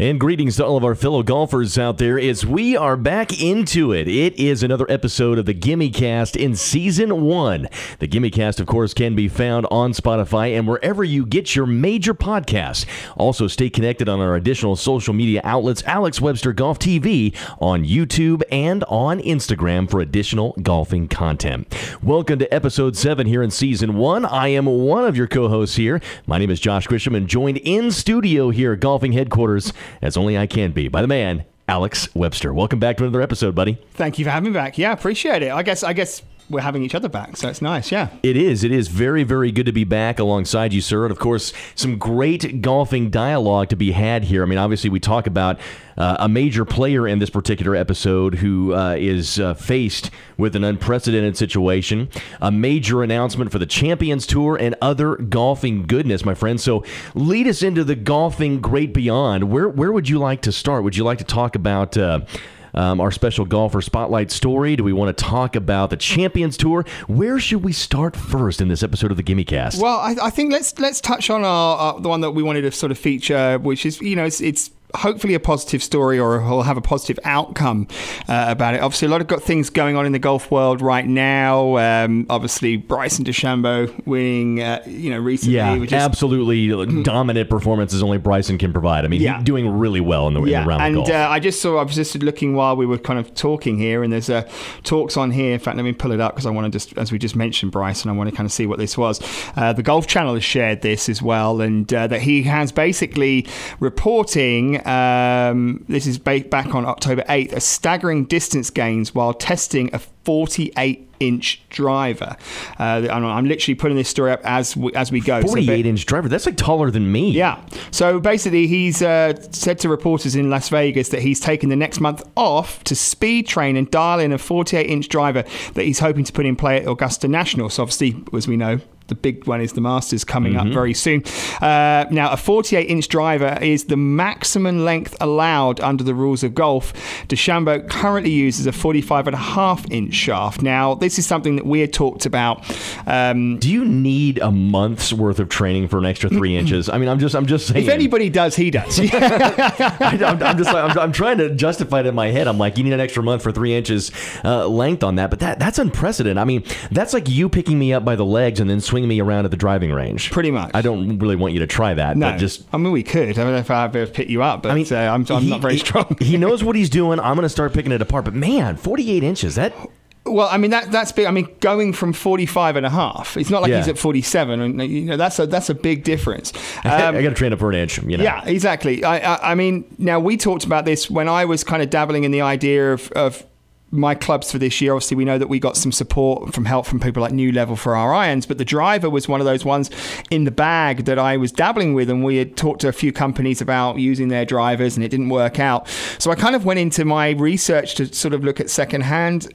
And greetings to all of our fellow golfers out there as we are back into it. It is another episode of the Gimme Cast in season one. The Gimme Cast, of course, can be found on Spotify and wherever you get your major podcasts. Also, stay connected on our additional social media outlets, Alex Webster Golf TV, on YouTube and on Instagram for additional golfing content. Welcome to episode seven here in season one. I am one of your co hosts here. My name is Josh Grisham and joined in studio here at Golfing Headquarters as only I can be by the man, Alex Webster. Welcome back to another episode, buddy. Thank you for having me back. Yeah, appreciate it. I guess I guess we're having each other back, so it's nice. Yeah. It is. It is very, very good to be back alongside you, sir. And of course, some great golfing dialogue to be had here. I mean, obviously, we talk about uh, a major player in this particular episode who uh, is uh, faced with an unprecedented situation, a major announcement for the Champions Tour, and other golfing goodness, my friend. So, lead us into the golfing great beyond. Where where would you like to start? Would you like to talk about? Um, our special golfer spotlight story? Do we want to talk about the Champions Tour? Where should we start first in this episode of the Gimme Cast? Well, I, I think let's let's touch on our, our, the one that we wanted to sort of feature, which is you know it's, it's hopefully a positive story or will have a positive outcome uh, about it. Obviously, a lot of got things going on in the golf world right now. Um, obviously, Bryson DeChambeau winning, uh, you know, recently. Yeah, which is, absolutely dominant performances only Bryson can provide. I mean, Yeah. he's doing really well in the, yeah, in the round and of golf. uh, I just saw. I was just looking while we were kind of talking here, and there's uh, talks on here. In fact, let me pull it up because I want to just, as we just mentioned, Bryson, I want to kind of see what this was. Uh, the Golf Channel has shared this as well, and uh, that he has basically reporting. Um, this is ba- back on October 8th. A staggering distance gains while testing a 48 inch driver. Uh, I'm, I'm literally putting this story up as we, as we go. So ba- 48 inch driver. That's like taller than me. yeah. So basically, he's uh, said to reporters in Las Vegas that he's taken the next month off to speed train and dial in a 48 inch driver that he's hoping to put in play at Augusta National. So obviously, as we know. The big one is the Masters coming up very soon. Uh, now, a 48 inch driver is the maximum length allowed under the rules of golf. DeChambeau currently uses a 45 and a half inch shaft. Now, this is something that we had talked about. Um, Do you need a month's worth of training for an extra three inches? I mean, I'm just, I'm just saying. if anybody does, he does. I, am I'm just, like, I'm, I'm trying to justify it in my head. I'm like, you need an extra month for three inches uh, length on that, but that, that's unprecedented. I mean, that's like you picking me up by the legs and then swinging me around at the driving range. Pretty much. I don't really want you to try that, No, but just I mean we could. I don't know if I'd be able to pick you up, but I mean, uh, I'm, I'm he- not very strong. he knows what he's doing. I'm going to start picking it apart. But man, 48 inches. That well, I mean that that's big. I mean going from 45 and a half. It's not like Yeah. he's at 47, and you know that's a that's a big difference. I Um, got to train up for an inch. You know. yeah, exactly. I, I I mean now we talked about this when I was kind of dabbling in the idea of of my clubs for this year. Obviously, we know that we got some support from help from people like New Level for our irons, but the driver was one of those ones in the bag that I was dabbling with, and we had talked to a few companies about using their drivers, and it didn't work out. So I kind of went into my research to sort of look at secondhand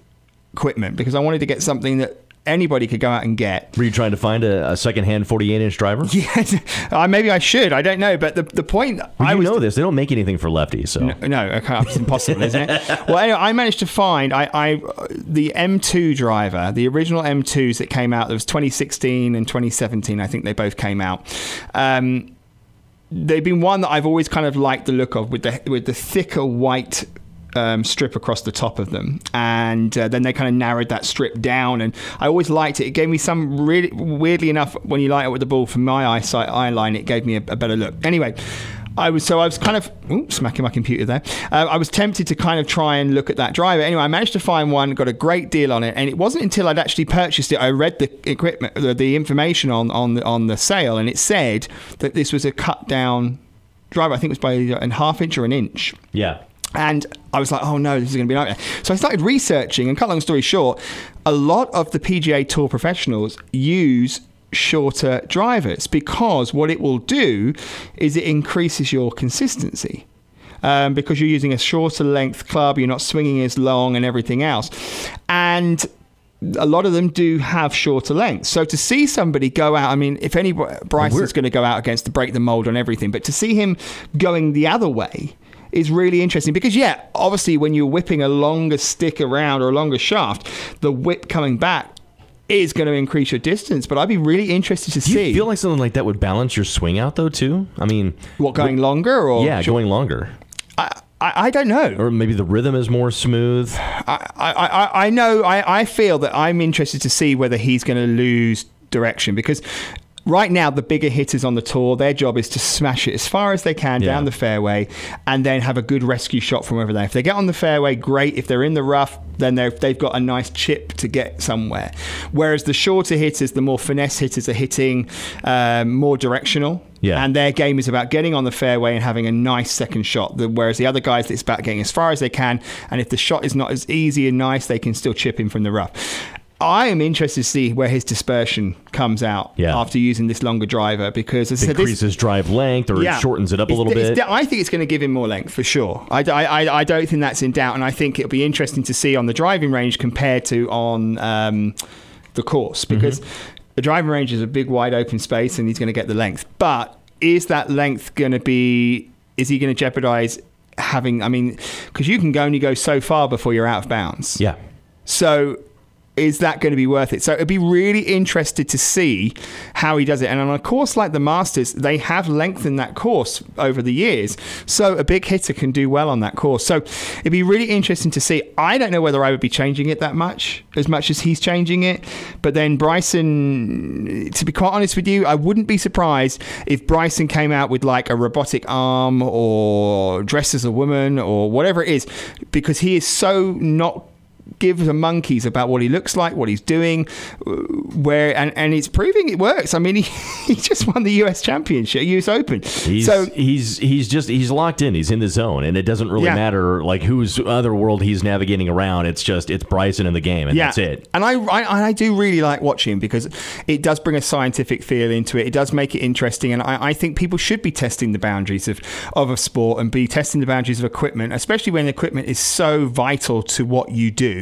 equipment because I wanted to get something that anybody could go out and get. Were you trying to find a, a second-hand 48-inch driver? Yes, uh, maybe I should. I don't know, but the the point Well, I you was know this. They don't make anything for lefties, so No, okay, it's impossible, isn't it? Well, anyway, I managed to find I, I the M2 driver, the original M2s that came out. There was 2016 and 2017. I think they both came out. Um, they've been one that I've always kind of liked the look of with the with the thicker white. Um, strip across the top of them, and uh, then they kind of narrowed that strip down. And I always liked it. It gave me some really weirdly enough when you light it with the ball from my eyesight eye line, it gave me a, a better look. Anyway, I was so I was kind of ooh, smacking my computer there. Uh, I was tempted to kind of try and look at that driver. Anyway, I managed to find one, got a great deal on it, and it wasn't until I'd actually purchased it I read the equipment, the, the information on on the, on the sale, and it said that this was a cut down driver. I think it was by an half inch or an inch. yeah. And I was like, oh no, this is going to be a nightmare. So I started researching, and cut long story short, a lot of the PGA Tour professionals use shorter drivers because what it will do is it increases your consistency. Um, because you're using a shorter length club, you're not swinging as long and everything else. And a lot of them do have shorter lengths. So to see somebody go out, I mean, if any Bryson's going to go out against to break the mold on everything, but to see him going the other way is really interesting because yeah, obviously when you're whipping a longer stick around or a longer shaft, the whip coming back is going to increase your distance. But I'd be really interested to Do you feel like something like that would balance your swing out though too? I mean, what going longer or yeah, going longer, I, I, I don't know. or maybe the rhythm is more smooth. I, I, I- I know. I, I feel that I'm interested to see whether he's going to lose direction because right now the bigger hitters on the tour, their job is to smash it as far as they can Yeah. down the fairway and then have a good rescue shot from over there. If they get on the fairway, great. If they're in the rough, then they've got a nice chip to get somewhere. Whereas the shorter hitters, the more finesse hitters are hitting um, more directional. Yeah. And their game is about getting on the fairway and having a nice second shot. The- Whereas the other guys, it's about getting as far as they can. And if the shot is not as easy and nice, they can still chip in from the rough. I am interested to see where his dispersion comes out Yeah. after using this longer driver because it I said, this, Increases drive length or it shortens it up a little bit. I think it's going to give him more length for sure. I, I, I- I don't think that's in doubt, and I think it'll be interesting to see on the driving range compared to on um, the course Mm-hmm. because the driving range is a big, wide open space, and he's going to get the length. But is that length going to be? Is he going to jeopardize having? I mean, because you can go only go so far before you're out of bounds. yeah. So is that going to be worth it? So it'd be really interested to see how he does it. And on a course like the Masters, they have lengthened that course over the years. So a big hitter can do well on that course. So it'd be really interesting to see. I don't know whether I would be changing it that much, as much as he's changing it. But then Bryson, to be quite honest with you, I wouldn't be surprised if Bryson came out with like a robotic arm or dressed as a woman or whatever it is, because he is so not give the monkeys about what he looks like, what he's doing, uh, where and, and it's proving it works. I mean, he, he just won the US Championship, US Open. He's so he's he's just he's locked in. He's in the zone, and it doesn't really Yeah. matter like whose other world he's navigating around. It's just it's Bryson in the game, and yeah, that's it. And I, I I do really like watching because it does bring a scientific feel into it. It does make it interesting, and I, I think people should be testing the boundaries of of a sport and be testing the boundaries of equipment, especially when equipment is so vital to what you do.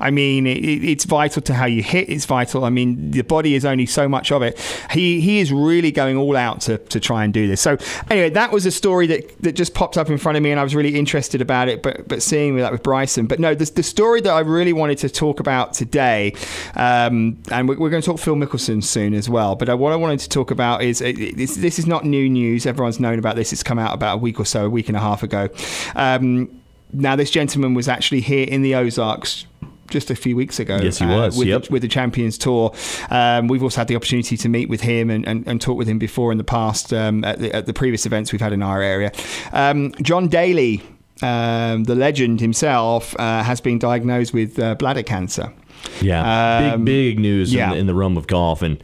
I mean, it, it's vital to how you hit. It's vital. I mean, the body is only so much of it. He he is really going all out to, to try and do this. So anyway, that was a story that, that just popped up in front of me, and I was really interested about it. But but seeing that with Bryson, but no, the, the story that I really wanted to talk about today, um, and we're, going to talk Phil Mickelson soon as well. But uh, what I wanted to talk about is this. This is not new news. Everyone's known about this. It's come out about a week or so, a week and a half ago. Um, now, this gentleman was actually here in the Ozarks just a few weeks ago. Yes, he uh, was. with, Yep. the, with the Champions Tour. Um, we've also had the opportunity to meet with him and, and, and talk with him before in the past um, at, the, at the previous events we've had in our area. Um, John Daly, um, the legend himself, uh, has been diagnosed with uh, bladder cancer. Yeah, Um, big big news yeah. in, in the realm of golf, and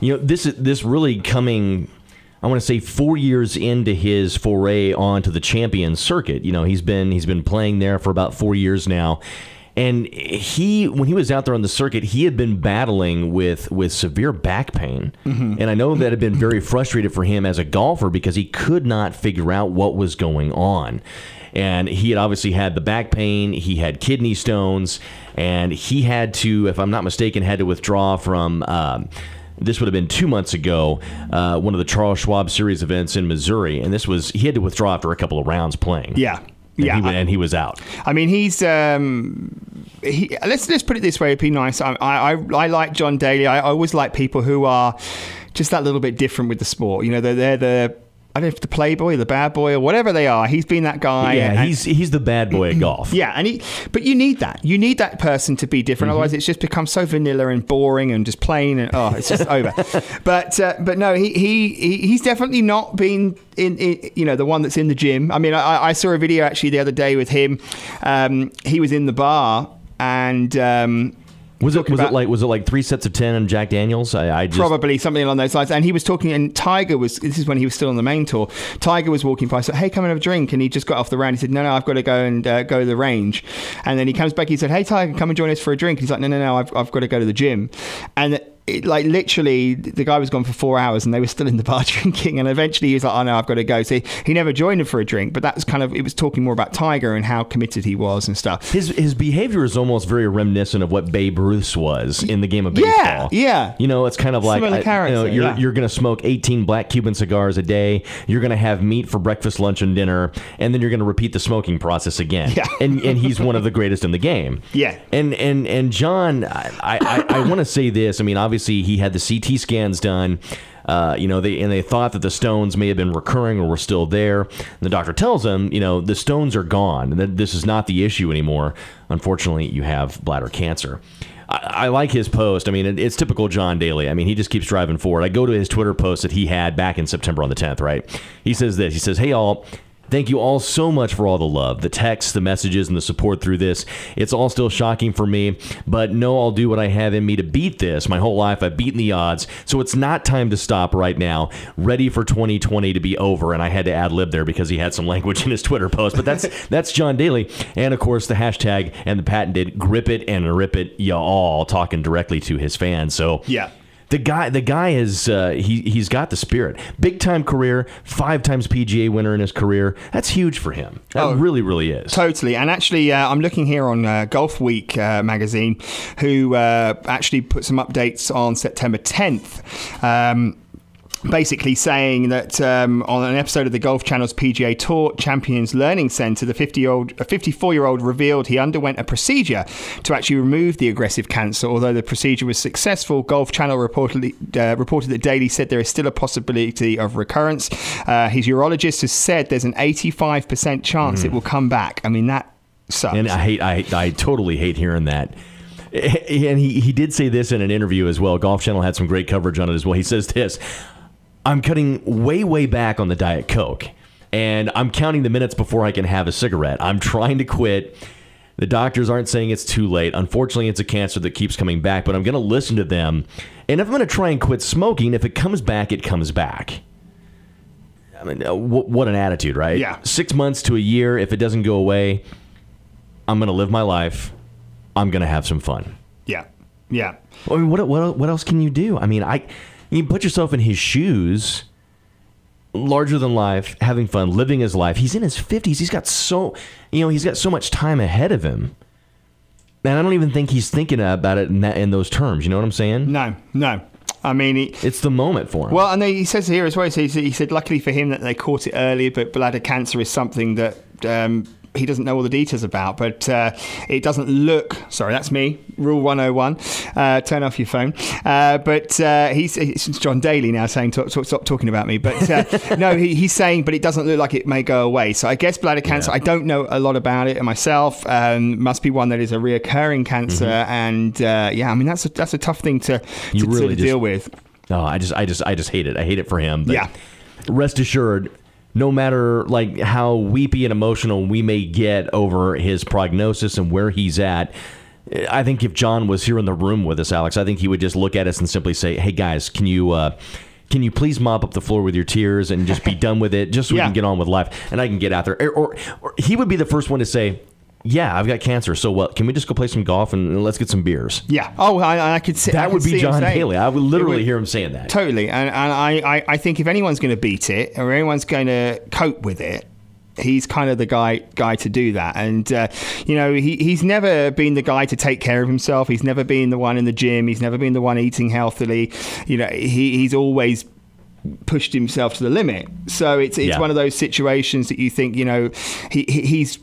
you know this this really coming. I want to say four years into his foray onto the champion circuit. You know, he's been he's been playing there for about four years now. And he, when he was out there on the circuit, he had been battling with with severe back pain, Mm-hmm. and I know that had been very frustrated for him as a golfer because he could not figure out what was going on. And he had obviously had the back pain, he had kidney stones, and he had to, if I'm not mistaken, had to withdraw from. Um, this would have been two months ago, uh, one of the Charles Schwab Series events in Missouri, and this was he had to withdraw after a couple of rounds playing. Yeah. And Yeah. he, and he was out. I mean, he's. Um, he, let's let's put it this way. It'd be nice. I I, I like John Daly. I, I always like people who are just that little bit different with the sport. You know, they're they're the. I don't know if the playboy, the bad boy, or whatever they are. He's been that guy. yeah, and- he's he's the bad boy at golf. yeah, and he, but you need that. You need that person to be different. Mm-hmm. Otherwise, it's just become so vanilla and boring and just plain and oh, it's just over. But uh, but no, he, he he he's definitely not been in, in you know the one that's in the gym. I mean, I, I saw a video actually the other day with him. Um, he was in the bar and. Um, Was it was about- it like was it like three sets of ten and Jack Daniels? I, I just Probably something along those lines. And he was talking, and Tiger was, this is when he was still on the main tour. Tiger was walking by, said, Hey, come and have a drink. And he just got off the round. He said, No, no, I've got to go and uh, go to the range. And then he comes back, he said, Hey, Tiger, come and join us for a drink. He's like, No, no, no, I've, I've got to go to the gym. And it, like literally, the guy was gone for four hours and they were still in the bar drinking. And eventually, he was like, "Oh no, I've got to go." So he, he never joined him for a drink. But that's kind of it was talking more about Tiger and how committed he was and stuff. His his behavior is almost very reminiscent of what Babe Ruth was in the game of baseball. yeah. yeah. You know, it's kind of like I- you know, you're, yeah. you're going to smoke 18 black Cuban cigars a day. You're going to have meat for breakfast, lunch, and dinner, and then you're going to repeat the smoking process again. Yeah. and and he's one of the greatest in the game. Yeah. And and and John, I I, I want to say this. I mean, obviously he had the CT scans done. Uh, you know, they and they thought that the stones may have been recurring or were still there. And the doctor tells him, you know, the stones are gone. and That this is not the issue anymore. Unfortunately, you have bladder cancer. I, I like his post. I mean, it, it's typical John Daly. I mean, he just keeps driving forward. I go to his Twitter post that he had back in September on the 10th, right? He says this. He says, "Hey all, Thank you all so much for all the love, the texts, the messages, and the support through this. It's all still shocking for me, but know I'll do what I have in me to beat this. My whole life I've beaten the odds, so it's not time to stop right now. Ready for 2020 to be over, and I had to ad lib there because he had some language in his Twitter post. But that's that's John Daly, and of course the hashtag and the patented grip it and rip it, y'all, talking directly to his fans. So Yeah. The guy, the guy is uh, he he's got the spirit. Big time career, five times PGA winner in his career. That's huge for him. That Oh. really, really is. Totally, and actually, uh, I'm looking here on uh, Golf Week uh, magazine, who uh, actually put some updates on September 10th. Um, Basically, saying that um, on an episode of the Golf Channel's PGA Tour Champions Learning Center, the 50-year-old, a 54-year-old revealed he underwent a procedure to actually remove the aggressive cancer. Although the procedure was successful, Golf Channel reportedly uh, reported that Daly said there is still a possibility of recurrence. Uh, his urologist has said there's an 85% chance it will come back. I mean, that sucks. And I hate, I, I totally hate hearing that. And he, he did say this in an interview as well. Golf Channel had some great coverage on it as well. He says this I'm cutting way, way back on the Diet Coke, and I'm counting the minutes before I can have a cigarette. I'm trying to quit. The doctors aren't saying it's too late. Unfortunately, it's a cancer that keeps coming back, but I'm going to listen to them. And if I'm going to try and quit smoking, if it comes back, it comes back. I mean, uh, what an attitude, right? Yeah. Six months to a year, if it doesn't go away, I'm going to live my life. I'm going to have some fun. yeah, yeah. I mean, what, what, what else can you do? I mean, I you put yourself in his shoes, larger than life, having fun, living his life. He's in his 50s. He's got so, you know, he's got so much time ahead of him. And I don't even think he's thinking about it in, that, in those terms. You know what I'm saying? No, no. I mean, he, It's the moment for him. Well, and he says here as well. He said, he said, luckily for him that they caught it early, but bladder cancer is something that um, he doesn't know all the details about. But uh, it doesn't look. Sorry, that's me. Rule 101. Uh, turn off your phone. Uh, but uh, he's it's John Daly now saying, talk, talk, stop talking about me. But uh, no, he, he's saying, but it doesn't look like it may go away. So I guess bladder cancer. I don't know a lot about it myself. Um, must be one that is a reoccurring cancer, and uh, yeah, I mean that's a, that's a tough thing to, to, You to really just- deal with. Oh, I just, I just, I just hate it. I hate it for him. But Yeah. Rest assured, no matter like how weepy and emotional we may get over his prognosis and where he's at, I think if John was here in the room with us, Alex, I think he would just look at us and simply say, "Hey guys, can you?" Uh, can you please mop up the floor with your tears and just be done with it, just so Yeah. we can get on with life, and I can get out there? Or, or, or he would be the first one to say, "Yeah, I've got cancer. So what? Can we just go play some golf and let's get some beers?" Yeah. Oh, I, I could see I That could would be John Daly. I would literally would- hear him saying that. Totally, and, and I, I, I think if anyone's going to beat it or anyone's going to cope with it, he's kind of the guy guy to do that. And uh, you know, he, he's never been the guy to take care of himself. He's never been the one in the gym. He's never been the one eating healthily. You know, he, he's always pushed himself to the limit. So it's it's Yeah. one of those situations that you think, you know, he, he he's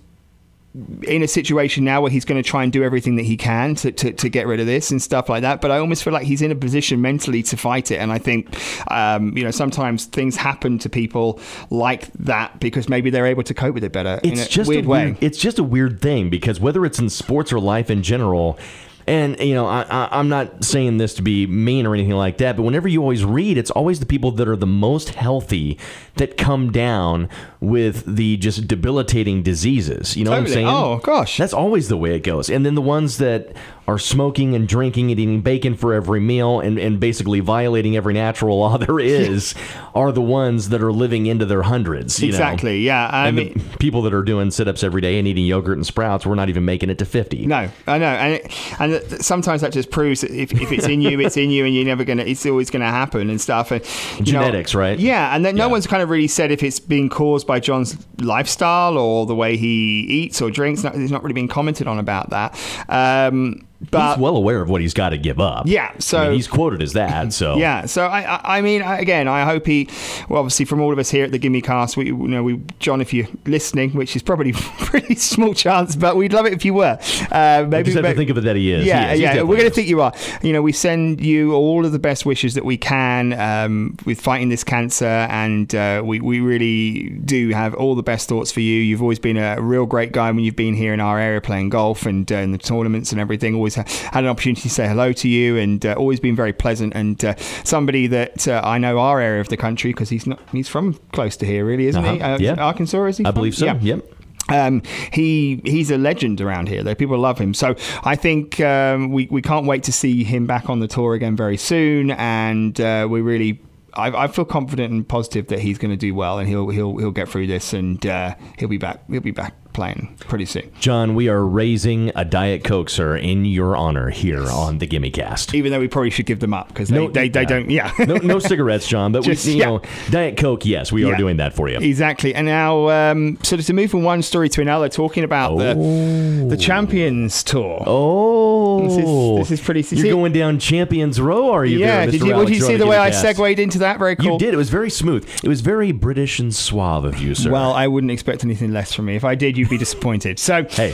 in a situation now where he's going to try and do everything that he can to, to, to get rid of this and stuff like that. But I almost feel like he's in a position mentally to fight it. And I think, um, you know, sometimes things happen to people like that because maybe they're able to cope with it better in it's a just weird a way. weird, it's just a weird thing because whether it's in sports or life in general and you know I, I, i'm not saying this to be mean or anything like that but whenever you always read it's always the people that are the most healthy that come down with the just debilitating diseases. You know what i'm saying? Oh, gosh. that's always the way it goes. And then the ones that are smoking and drinking and eating bacon for every meal and, and basically violating every natural law there is are the ones that are living into their hundreds. You exactly. Know? Yeah. I and mean, the people that are doing sit ups every day and eating yogurt and sprouts, we're not even making it to 50. No, I know, and it, and sometimes that just proves that if, if it's in you, it's in you, and you're never gonna, it's always gonna happen and stuff. And genetics, know, right? Yeah, and then no Yeah. one's kind of really said if it's being caused by John's lifestyle or the way he eats or drinks. There's not really been commented on about that. Um, but he's well aware of what he's got to give up. Yeah, so- I mean, he's quoted as that. So Yeah, so I, I, I mean, again, I hope he, well, obviously, from all of us here at the Gimme Cast, we, you know, we, John, if you're listening, which is probably a pretty small chance, but we'd love it if you were. Uh, we maybe just have ma- to think of it that he is. Yeah, He is. Yeah, we're going to think you are. You know, we send you all of the best wishes that we can um, with fighting this cancer, and uh, we we really do have all the best thoughts for you. You've always been a real great guy when you've been here in our area playing golf and uh, in the tournaments and everything. Always ha- had an opportunity to say hello to you, and uh, always been very pleasant and uh, somebody that uh, I know our area of the country because he's not he's from close to here, really, isn't he? Uh-huh. Uh, Yeah. Arkansas, is he? I from? believe so. Yeah. Yep. Um, he he's a legend around here. Though people love him, so I think um, we we can't wait to see him back on the tour again very soon, and uh, we really. I, I feel confident and positive that he's going to do well, and he'll he'll he'll get through this, and uh, he'll be back. He'll be back playing pretty soon. John, we are raising a Diet Coke, sir, in your honor here on the Gimme Cast. Even though we probably should give them up because they, No, they, they yeah. don't. Yeah. no, no cigarettes, John, but Just- we, you yeah. know, Diet Coke, yes, we are doing that for you. Exactly, and now um, sort of to move from one story to another, talking about the the Champions Tour. Oh, This is- this is pretty- you You're see- going down Champions Row, are you? yeah, there, did you? Did you see the way I segued into that? Very cool. You did. It was very smooth. It was very British and suave of you, sir. Well, I wouldn't expect anything less from me. If I did, you'd be disappointed. So, hey,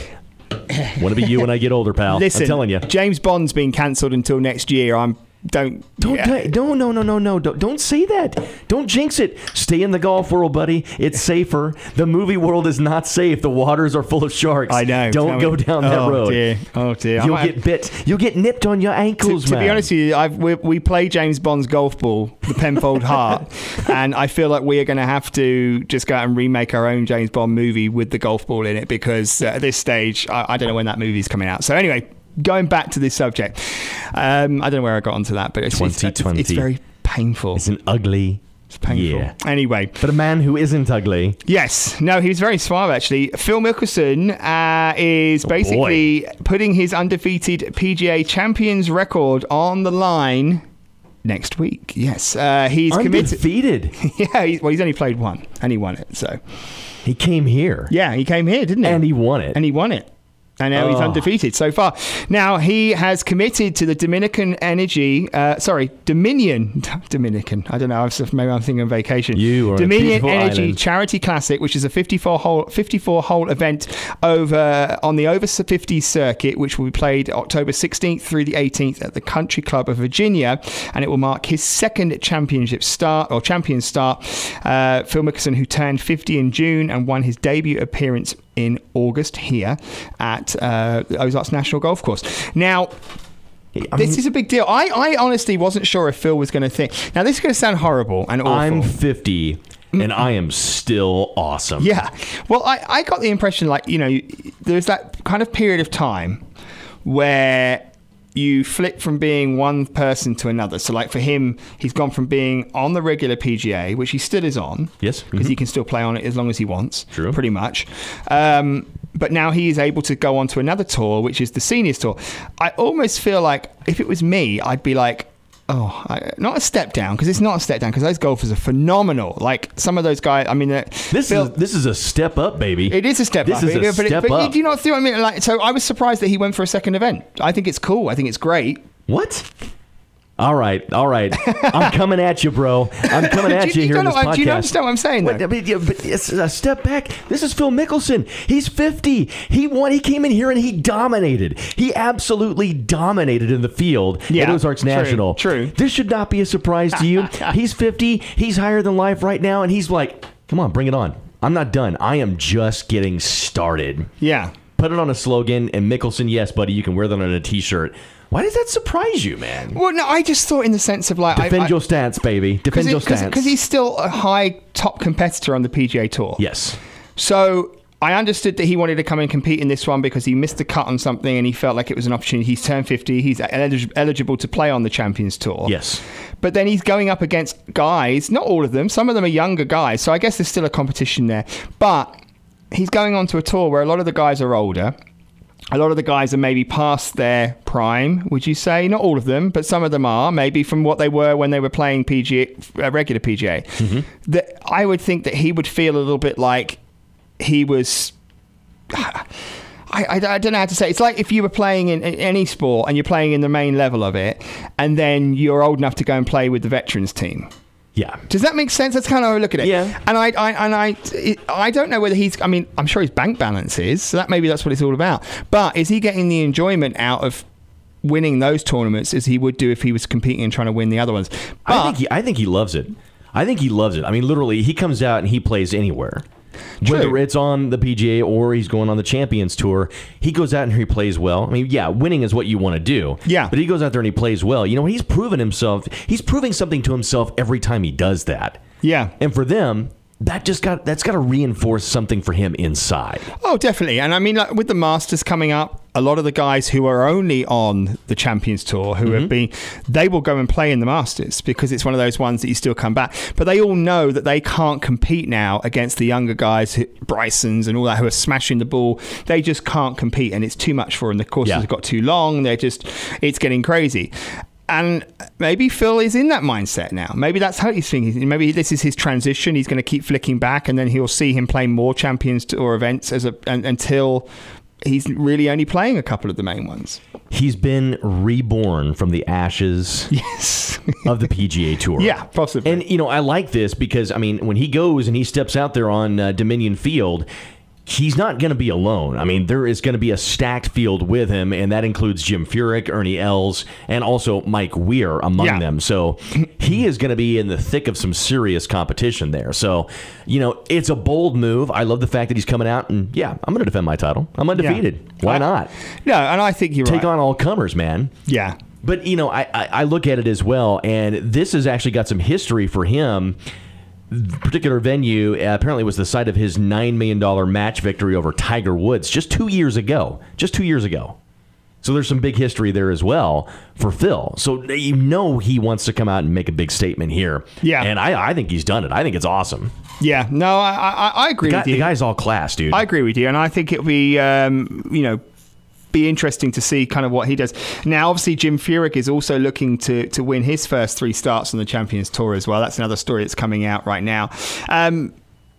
want to be you when I get older, pal. listen, I'm telling you. James Bond's been cancelled until next year. I'm don't Don't, yeah. don't, no, no, no, no, don't, don't say that. Don't jinx it. Stay in the golf world, buddy. It's safer. The movie world is not safe. The waters are full of sharks. I know. Don't go me. down that oh, road. Dear. Oh dear. You'll get bit. You'll get nipped on your to, ankles, to man. be honest with you, I've, we, we play James Bond's golf ball, the Penfold Heart, and I feel like we are going to have to just go out and remake our own James Bond movie with the golf ball in it because uh, at this stage, I, I don't know when that movie's coming out. So anyway, going back to this subject, um, I don't know where I got onto that, but it's, it's, it's, 2020. it's very painful. it's an ugly. It's painful. Yeah. Anyway, But a man who isn't ugly. Yes, no, he was very suave actually. Phil Mickelson uh, is Oh, basically putting his undefeated PGA Champions record on the line next week. Yes, uh, he's committed. Undefeated. Yeah, he's, well, he's only played one and he won it. So he came here. yeah, he came here, didn't he? And he won it. and he won it. And now he's Oh. undefeated so far. Now he has committed to the Dominican Energy, uh, sorry, Dominion, Dominican. I don't know. Maybe I'm thinking of vacation. You are Dominion Energy island. Charity Classic, which is a 54 hole 54 hole event over on the over 50 circuit, which will be played October 16th through the 18th at the Country Club of Virginia, and it will mark his second championship start or champion start. Uh, Phil Mickelson, who turned 50 in June and won his debut appearance in August here at uh, Ozarks National Golf Course. Now. I This mean, is a big deal. I, I honestly wasn't sure if Phil was going to think. Now, this is going to sound horrible and awful. I'm 50 and I am still awesome. Yeah. Well, I, I got the impression like, you know, there's that kind of period of time where you flip from being one person to another. So, like for him, he's gone from being on the regular PGA, which he still is on. Yes. Because he can still play on it as long as he wants. True. Pretty much. Um, but now he is able to go on to another tour, which is the Seniors Tour. I almost feel like if it was me, I'd be like, Oh, I, not a step down because it's not a step down because those golfers are phenomenal. Like some of those guys, I mean, uh, This Phil- is this is a step up, baby. it is a step This up. is a it- step but up. do you not see what I mean? Like, so I was surprised that he went for a second event. I think it's cool. I think it's great. What? All right, all right. I'm coming at you, bro. I'm coming at do, you, here in this podcast. do you understand what I'm saying? What. I mean, yeah, but it's a uh, step back. This is Phil Mickelson. He's 50. He won. He came in here and he dominated. He absolutely dominated in the field Yeah, at Ozarks true, National. true. This should not be a surprise to you. he's 50. He's higher than life right now, and he's like, "Come on, bring it on. I'm not done. I am just getting started." Yeah. Put it on a slogan, and Mickelson, yes, buddy, you can wear that on a T-shirt. Why does that surprise you, man? Well, no, I just thought in the sense of like Defend I, your stance, baby. Defend your stance. because he's still a high top competitor on the PGA Tour. yes. So I understood that he wanted to come and compete in this one because he missed the cut on something and he felt like it was an opportunity. He's turned 50. He's elig- eligible to play on the Champions Tour. Yes. But then he's going up against guys, not all of them, some of them are younger guys. So I guess there's still a competition there. But he's going on to a tour where a lot of the guys are older. A lot of the guys are maybe past their prime, would you say? Not all of them, but some of them are, maybe from what they were when they were playing PGA, uh, regular PGA. That I would think that he would feel a little bit like he was. I, I, I don't know how to say. it. It's like if you were playing in, in any sport and you're playing in the main level of it, and then you're old enough to go and play with the veterans team. Yeah. Does that make sense? That's kind of how I look at it. Yeah. And I, I and I, it, I don't know whether he's. I mean, I'm sure his bank balance is. So that maybe that's what it's all about. But is he getting the enjoyment out of winning those tournaments as he would do if he was competing and trying to win the other ones? But I think he, I think he loves it. I think he loves it. I mean, literally, he comes out and he plays anywhere. True. Whether it's on the PGA or he's going on the Champions Tour, he goes out and he plays well. I mean, yeah, winning is what you want to do. Yeah. But he goes out there and he plays well. You know, he's proven himself. He's proving something to himself every time he does that. yeah. And for them, that just got that's got to reinforce something for him inside. Oh, definitely. And I mean, like with the Masters coming up, a lot of the guys who are only on the Champions Tour, who have mm-hmm. been, they will go and play in the Masters because it's one of those ones that you still come back. But they all know that they can't compete now against the younger guys, Brysons and all that, who are smashing the ball. They just can't compete, and it's too much for them. The courses Yeah. have got too long. They're just, it's getting crazy. And maybe Phil is in that mindset now. Maybe that's how he's thinking. Maybe this is his transition. He's going to keep flicking back, and then he'll see him play more Champions Tour events as a un until he's really only playing a couple of the main ones. He's been reborn from the ashes Yes. of the PGA Tour. yeah, possibly. And you know, I like this because I mean, when he goes and he steps out there on uh, Dominion Field, he's not going to be alone. I mean, there is going to be a stacked field with him, and that includes Jim Furyk, Ernie Els, and also Mike Weir among Yeah. them. So he is going to be in the thick of some serious competition there. So you know, it's a bold move. I love the fact that he's coming out and yeah, I'm going to defend my title. I'm undefeated. Why I- not? no, and I think you're Take right. on all comers, man. yeah. But you know, I, I I look at it as well, and this has actually got some history for him. Particular venue uh, apparently was the site of his nine million dollar match victory over Tiger Woods just two years ago. Just two years ago. So there's some big history there as well for Phil. So you know he wants to come out and make a big statement here. Yeah. and I, I think he's done it. I think it's awesome. Yeah. No, I, I, I agree guy, with you. the guy's all class, dude. I agree with you, and I think it'll be, um, you know, be interesting to see kind of what he does. Now, obviously, Jim Furyk is also looking to to win his first three starts on the Champions Tour as well. That's another story that's coming out right now. Um,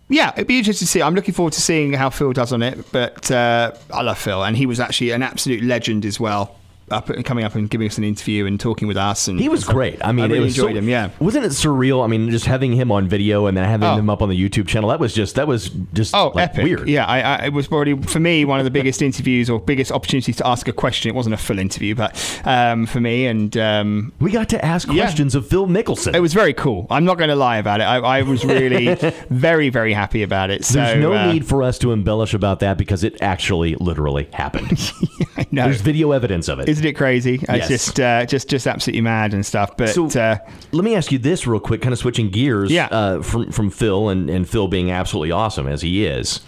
yeah, it'd be interesting to see. I'm looking forward to seeing how Phil does on it. But uh, I love Phil, and he was actually an absolute legend as well. Up coming up and giving us an interview and talking with us, and He was great. I mean, I really it was enjoyed so- him. Yeah, wasn't it surreal? I mean, just having him on video and then having Oh. him up on the YouTube channel. That was just that was just Oh, like, epic! weird. Yeah, I, I, it was probably for me one of the biggest interviews or biggest opportunities to ask a question. It wasn't a full interview, but um, for me, and um, We got to ask Yeah. questions of Phil Mickelson. it was very cool. I'm not going to lie about it. I, I was really very, very happy about it. So There's no uh, need for us to embellish about that because it actually literally happened. I know. There's video evidence of it. Isn't it crazy? Yes. It's just, uh, just, just absolutely mad and stuff. But So uh, let me ask you this real quick, kind of switching gears Yeah. uh, from from Phil and, and Phil being absolutely awesome as he is.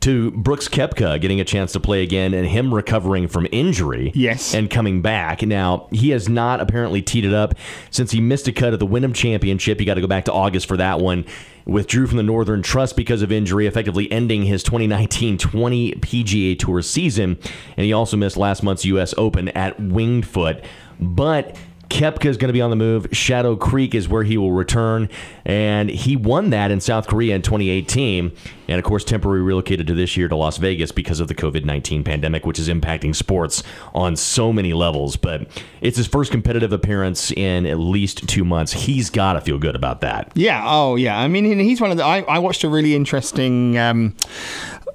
To Brooks Koepka getting a chance to play again and him recovering from injury. Yes. And coming back. Now, he has not apparently teed it up since he missed a cut at the Wyndham Championship. You got to go back to August for that one. Withdrew from the Northern Trust because of injury, effectively ending his 2019 20 PGA Tour season. And he also missed last month's U.S. Open at Winged Foot. But Koepka is going to be on the move. Shadow Creek is where he will return. And he won that in South Korea in 2018. And of course, temporarily relocated to this year to Las Vegas because of the COVID 19 pandemic, which is impacting sports on so many levels. But it's his first competitive appearance in at least two months. He's got to feel good about that. yeah, oh yeah. I mean, he's one of the. I, I watched a really interesting. Um,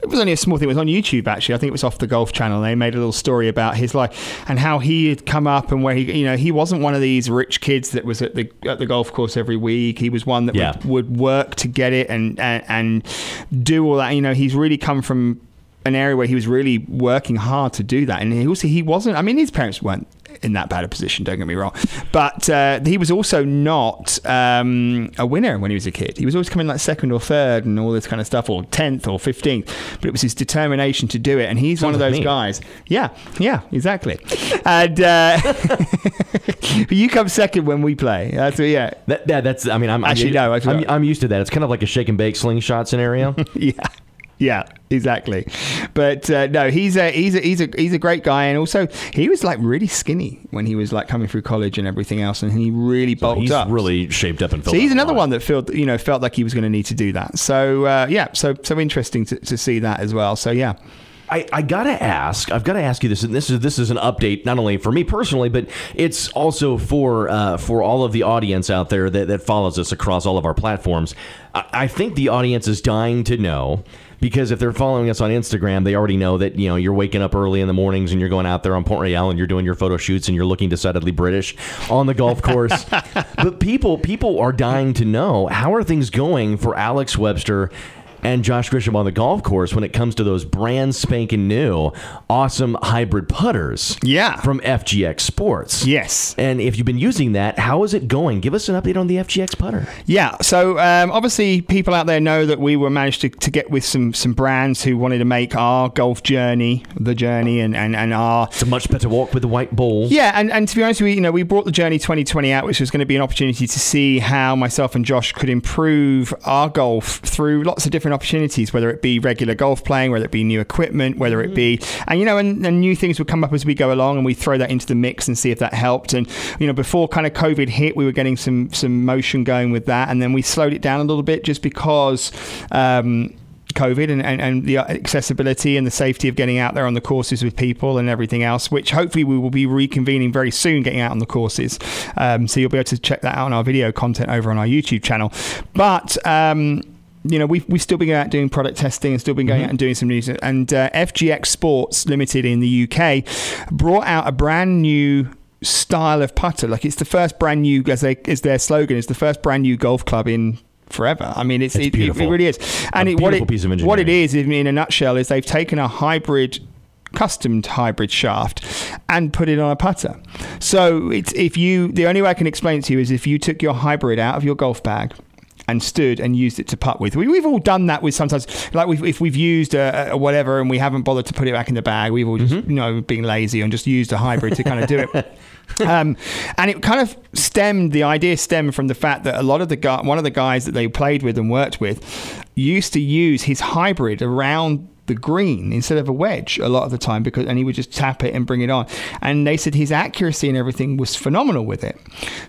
it was only a small thing. It was on YouTube actually. I think it was off the Golf Channel. They made a little story about his life and how he had come up and where he, you know, he wasn't one of these rich kids that was at the at the golf course every week. He was one that Yeah. would, would work to get it and, and and do all that. You know, he's really come from an area where he was really working hard to do that. And he also he wasn't. I mean, his parents weren't in that bad a position. Don't get me wrong, but uh, he was also not um, a winner when he was a kid. He was always coming like second or third and all this kind of stuff, or tenth or fifteenth. But it was his determination to do it, and he's one of those guys. Yeah, yeah, exactly. and uh, you come second when we play. That's yeah, That, that that's. I mean, I'm Actually, I'm, no, I'm. I'm used to that. It's kind of like a shake and bake slingshot scenario. yeah. Yeah, exactly. But uh, no, he's a he's a he's a he's a great guy, and also he was like really skinny when he was like coming through college and everything else, and he really bulked he's up. really shaped up and so filled he's out a another one that felt you know felt like he was going to need to do that. So uh, yeah, so so interesting to, to see that as well. So yeah, I, I gotta ask. I've got to ask you this, and this is this is an update not only for me personally, but it's also for uh, for all of the audience out there that, that follows us across all of our platforms. I, I think the audience is dying to know because if they're following us on Instagram, they already know that you know you're waking up early in the mornings and you're going out there on Port Royal and you're doing your photo shoots and you're looking decidedly British on the golf course. but people people are dying to know how are things going for Alex Webster and Josh Grisham on the golf course when it comes to those brand spanking new, awesome hybrid putters. Yeah. From FGX Sports. yes, And if you've been using that, how is it going? Give us an update on the FGX putter. Yeah, so um, obviously people out there know that we were managed to, to get with some some brands who wanted to make our golf journey, the journey, and and, and our It's a much better walk with the white ball. yeah, and, and to be honest you, you know, we brought the Journey 2020 out, which was going to be an opportunity to see how myself and Josh could improve our golf through lots of different opportunities, whether it be regular golf playing, whether it be new equipment, whether it be, and you know, and, and new things would come up as we go along, and we throw that into the mix and see if that helped. And you know, before kind of COVID hit, we were getting some some motion going with that, and then we slowed it down a little bit just because. Um, COVID and, and, and the accessibility and the safety of getting out there on the courses with people and everything else, which hopefully we will be reconvening very soon, getting out on the courses. Um, so you'll be able to check that out on our video content over on our YouTube channel. But um, you know, we've, we've still been going out doing product testing and still been going out and doing some news. And uh, FGX Sports Limited in the UK brought out a brand new style of putter. Like it's the first brand new, as, they, as their slogan, is the first brand new golf club in forever. I mean, it's, It's it, it, really is. And it, what, it, piece of what it is, in in a nutshell, is they've taken a hybrid customed hybrid shaft and put it on a putter. So it's if you the only way I can explain it to you is if you took your hybrid out of your golf bag and stood and used it to putt with. We, we've all done that with sometimes, like we've, if we've used a, a whatever and we haven't bothered to put it back in the bag, we've all just, you know, being lazy and just used a hybrid to kind of do it. Um, and it kind of stemmed, the idea stemmed from the fact that a lot of the guy, one of the guys that they played with and worked with used to use his hybrid around the green instead of a wedge a lot of the time because and he would just tap it and bring it on. And they said his accuracy and everything was phenomenal with it.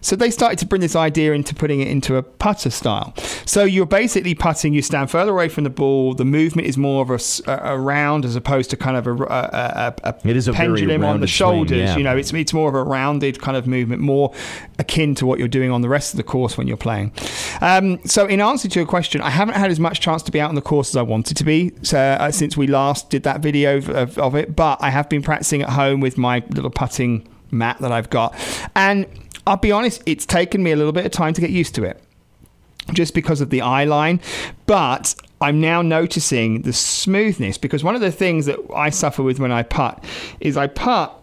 So they started to bring this idea into putting it into a putter style. So you're basically putting you stand further away from the ball. The movement is more of a round as opposed to kind of a, a, a, a It is a pendulum on the rounded swing, shoulders. yeah. you know it's it's more of a rounded kind of movement more akin to what you're doing on the rest of the course when you're playing. Um, so in answer to your question I haven't had as much chance to be out on the course as I wanted to be. So, uh, since we last did that video of, of, it but I have been practicing at home with my little putting mat that I've got and I'll be honest it's taken me a little bit of time to get used to it just because of the eye line. But I'm now noticing the smoothness because one of the things that I suffer with when I putt is I putt.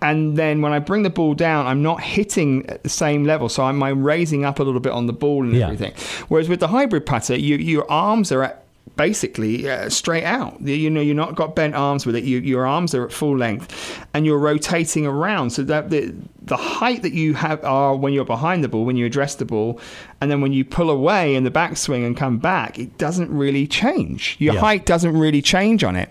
And then when I bring the ball down, I'm not hitting at the same level. So I'm, I'm raising up a little bit on the ball and Yeah. everything. Whereas with the hybrid putter, you, your arms are at basically uh, straight out. You know, you're not got bent arms with it. You, your arms are at full length, and you're rotating around. So that the the height that you have are when you're behind the ball, when you address the ball, and then when you pull away in the backswing and come back, it doesn't really change. Your Yeah. height doesn't really change on it.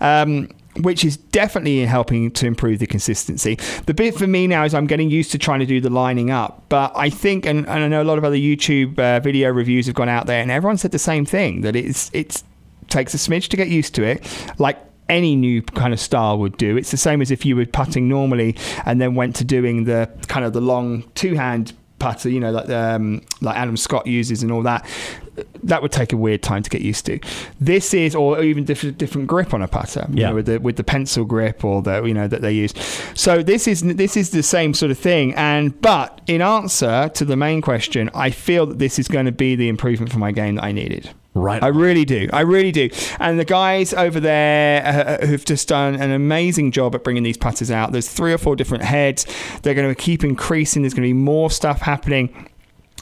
Um, which is definitely helping to improve the consistency. The bit for me now is I'm getting used to trying to do the lining up. But I think, and, and I know a lot of other YouTube uh, video reviews have gone out there, and everyone said the same thing that it's it's takes a smidge to get used to it, like any new kind of style would do. It's the same as if you were putting normally and then went to doing the kind of the long two hand putter, you know, like um, like Adam Scott uses and all that. That would take a weird time to get used to. This is, or even different different grip on a putter, you Yeah. know, with the with the pencil grip or the you know that they use. So this is this is the same sort of thing. And but in answer to the main question, I feel that this is going to be the improvement for my game that I needed. Right. I really do. I really do. And the guys over there uh, who've just done an amazing job at bringing these putters out. There's three or four different heads. They're going to keep increasing. There's going to be more stuff happening.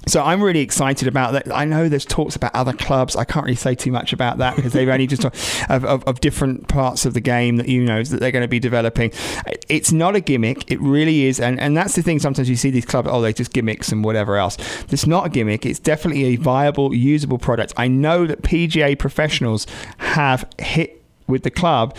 So I'm really excited about that. I know there's talks about other clubs. I can't really say too much about that because they've only just of, of, of, different parts of the game that you know that they're going to be developing. It's not a gimmick. It really is, and and that's the thing. Sometimes you see these clubs, oh, they just gimmicks and whatever else. It's not a gimmick. It's definitely a viable, usable product. I know that PGA professionals have hit with the club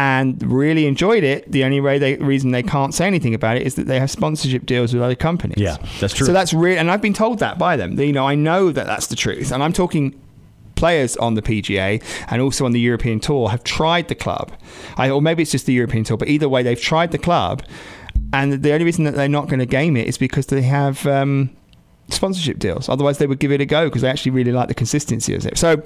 and really enjoyed it. The only way they, reason they can't say anything about it is that they have sponsorship deals with other companies. Yeah, that's true. So that's real, and I've been told that by them. You know, I know that that's the truth, and I'm talking players on the PGA and also on the European Tour have tried the club, I, or maybe it's just the European Tour, but either way, they've tried the club, and the only reason that they're not going to game it is because they have um, sponsorship deals. Otherwise, they would give it a go because they actually really like the consistency of it. So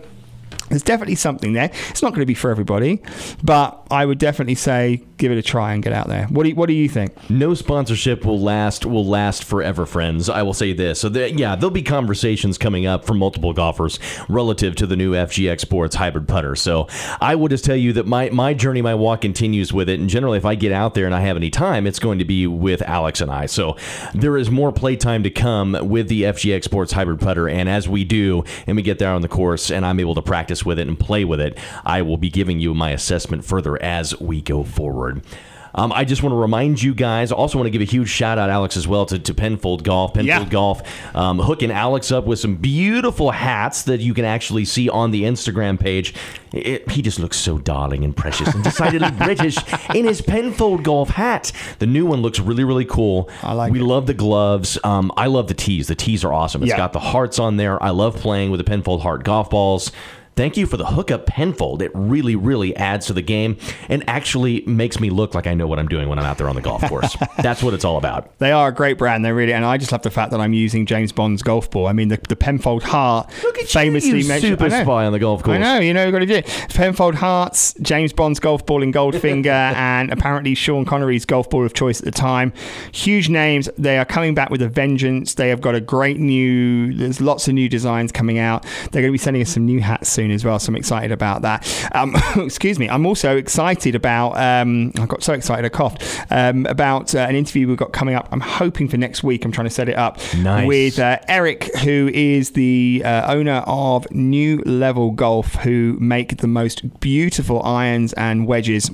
there's definitely something there. It's not going to be for everybody, but I would definitely say give it a try and get out there. What do you, what do you think? No sponsorship will last will last forever, friends. I will say this. So the, yeah, there'll be conversations coming up from multiple golfers relative to the new FGX Sports hybrid putter. So I will just tell you that my my journey, my walk continues with it. And generally, if I get out there and I have any time, it's going to be with Alex and I. So there is more playtime to come with the FGX Sports hybrid putter. And as we do, and we get there on the course, and I'm able to practice with it and play with it, I will be giving you my assessment further as we go forward. Um, I just want to remind you guys. I also, want to give a huge shout out, Alex, as well to, to Penfold Golf. Penfold yeah. Golf um, hooking Alex up with some beautiful hats that you can actually see on the Instagram page. It, he just looks so darling and precious and decidedly British in his Penfold Golf hat. The new one looks really, really cool. I like. We it. love the gloves. Um, I love the tees. The tees are awesome. It's yeah. got the hearts on there. I love playing with the Penfold Heart golf balls. Thank you for the hookup penfold. It really, really adds to the game and actually makes me look like I know what I'm doing when I'm out there on the golf course. That's what it's all about. They are a great brand. They really, and I just love the fact that I'm using James Bond's golf ball. I mean, the, the Penfold Heart look at famously you, you super spy on the golf course. I know, you know, you've got to do it. Penfold Hearts, James Bond's golf ball in Goldfinger, and apparently Sean Connery's golf ball of choice at the time. Huge names. They are coming back with a vengeance. They have got a great new. There's lots of new designs coming out. They're going to be sending us some new hats soon soon as well. So I'm excited about that. Um, excuse me. I'm also excited about. Um, I got so excited I coughed um, about uh, an interview we've got coming up. I'm hoping for next week. I'm trying to set it up nice. with uh, Eric, who is the uh, owner of New Level Golf, who make the most beautiful irons and wedges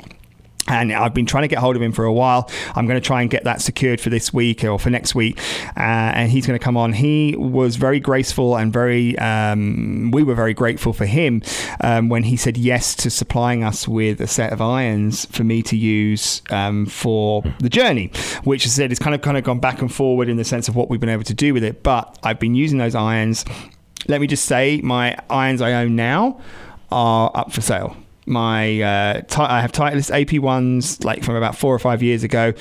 and I've been trying to get hold of him for a while. I'm going to try and get that secured for this week or for next week, uh, and he's going to come on. He was very graceful and very. Um, we were very grateful for him um, when he said yes to supplying us with a set of irons for me to use um, for the journey, which as I said is kind of kind of gone back and forward in the sense of what we've been able to do with it. But I've been using those irons. Let me just say, my irons I own now are up for sale my uh, t- I have Titleist AP ones like from about four or five years ago.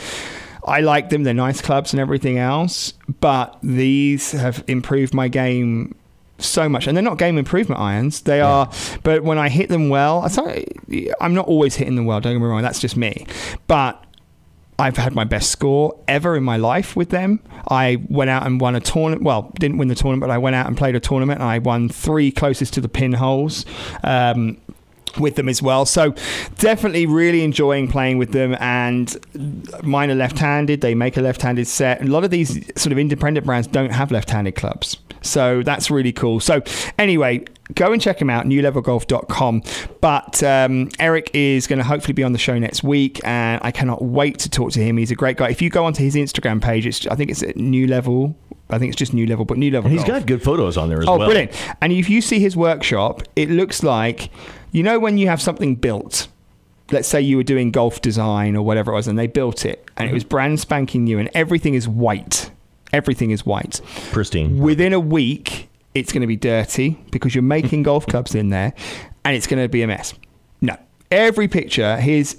I like them; they're nice clubs and everything else. But these have improved my game so much, and they're not game improvement irons. They yeah. are, but when I hit them well, I'm not always hitting them well. Don't get me wrong; that's just me. But I've had my best score ever in my life with them. I went out and won a tournament. Well, didn't win the tournament, but I went out and played a tournament, and I won three closest to the pin holes. Um, with them as well. So definitely really enjoying playing with them and mine are left-handed. They make a left-handed set. A lot of these sort of independent brands don't have left-handed clubs. So that's really cool. So anyway, go and check him out, newlevelgolf.com. But um, Eric is going to hopefully be on the show next week, and I cannot wait to talk to him. He's a great guy. If you go onto his Instagram page, it's I think it's at New Level. I think it's just New Level, but New Level. And he's golf. got good photos on there as oh, well. Oh, brilliant! And if you see his workshop, it looks like you know when you have something built let's say you were doing golf design or whatever it was and they built it and it was mm-hmm. brand spanking new and everything is white everything is white. Pristine. Within a week it's going to be dirty because you're mm. making golf clubs in there and it's going to be a mess. No. Every picture his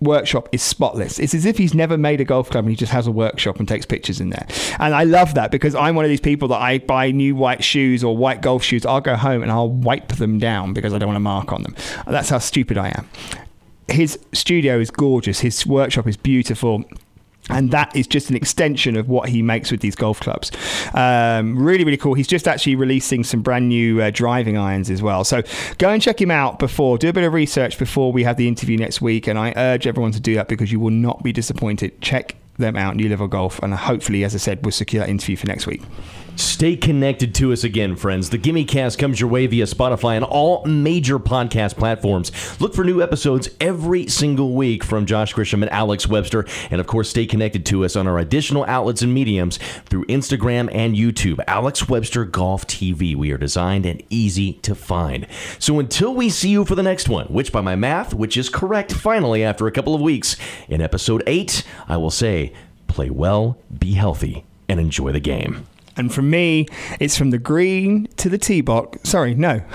workshop is spotless. It's as if he's never made a golf club and he just has a workshop and takes pictures in there. And I love that because I'm one of these people that I buy new white shoes or white golf shoes. I'll go home and I'll wipe them down because I don't want to mark on them. That's how stupid I am. His studio is gorgeous. His workshop is beautiful and that is just an extension of what he makes with these golf clubs. Um, really, really cool. He's just actually releasing some brand new uh, driving irons as well. So go and check him out before, do a bit of research before we have the interview next week. And I urge everyone to do that because you will not be disappointed. Check them out, New Level Golf, and hopefully, as I said, we'll secure that interview for next week. Stay connected to us again, friends. The Gimme Cast comes your way via Spotify and all major podcast platforms. Look for new episodes every single week from Josh Grisham and Alex Webster. And of course, stay connected to us on our additional outlets and mediums through Instagram and YouTube. Alex Webster Golf TV. We are designed and easy to find. So until we see you for the next one, which by my math, which is correct finally after a couple of weeks, in episode 8, I will say, play well, be healthy, and enjoy the game. And for me, it's from the green to the tee box. Sorry, no.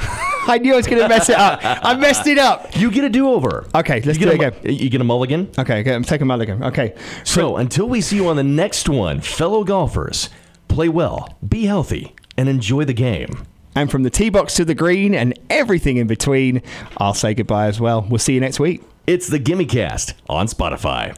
I knew I was going to mess it up. I messed it up. You get a do over. Okay, let's you do it again. You get a mulligan. Okay, okay, I'm taking mulligan. Okay. So until we see you on the next one, fellow golfers, play well, be healthy, and enjoy the game. And from the tee box to the green and everything in between, I'll say goodbye as well. We'll see you next week. It's the Gimme Cast on Spotify.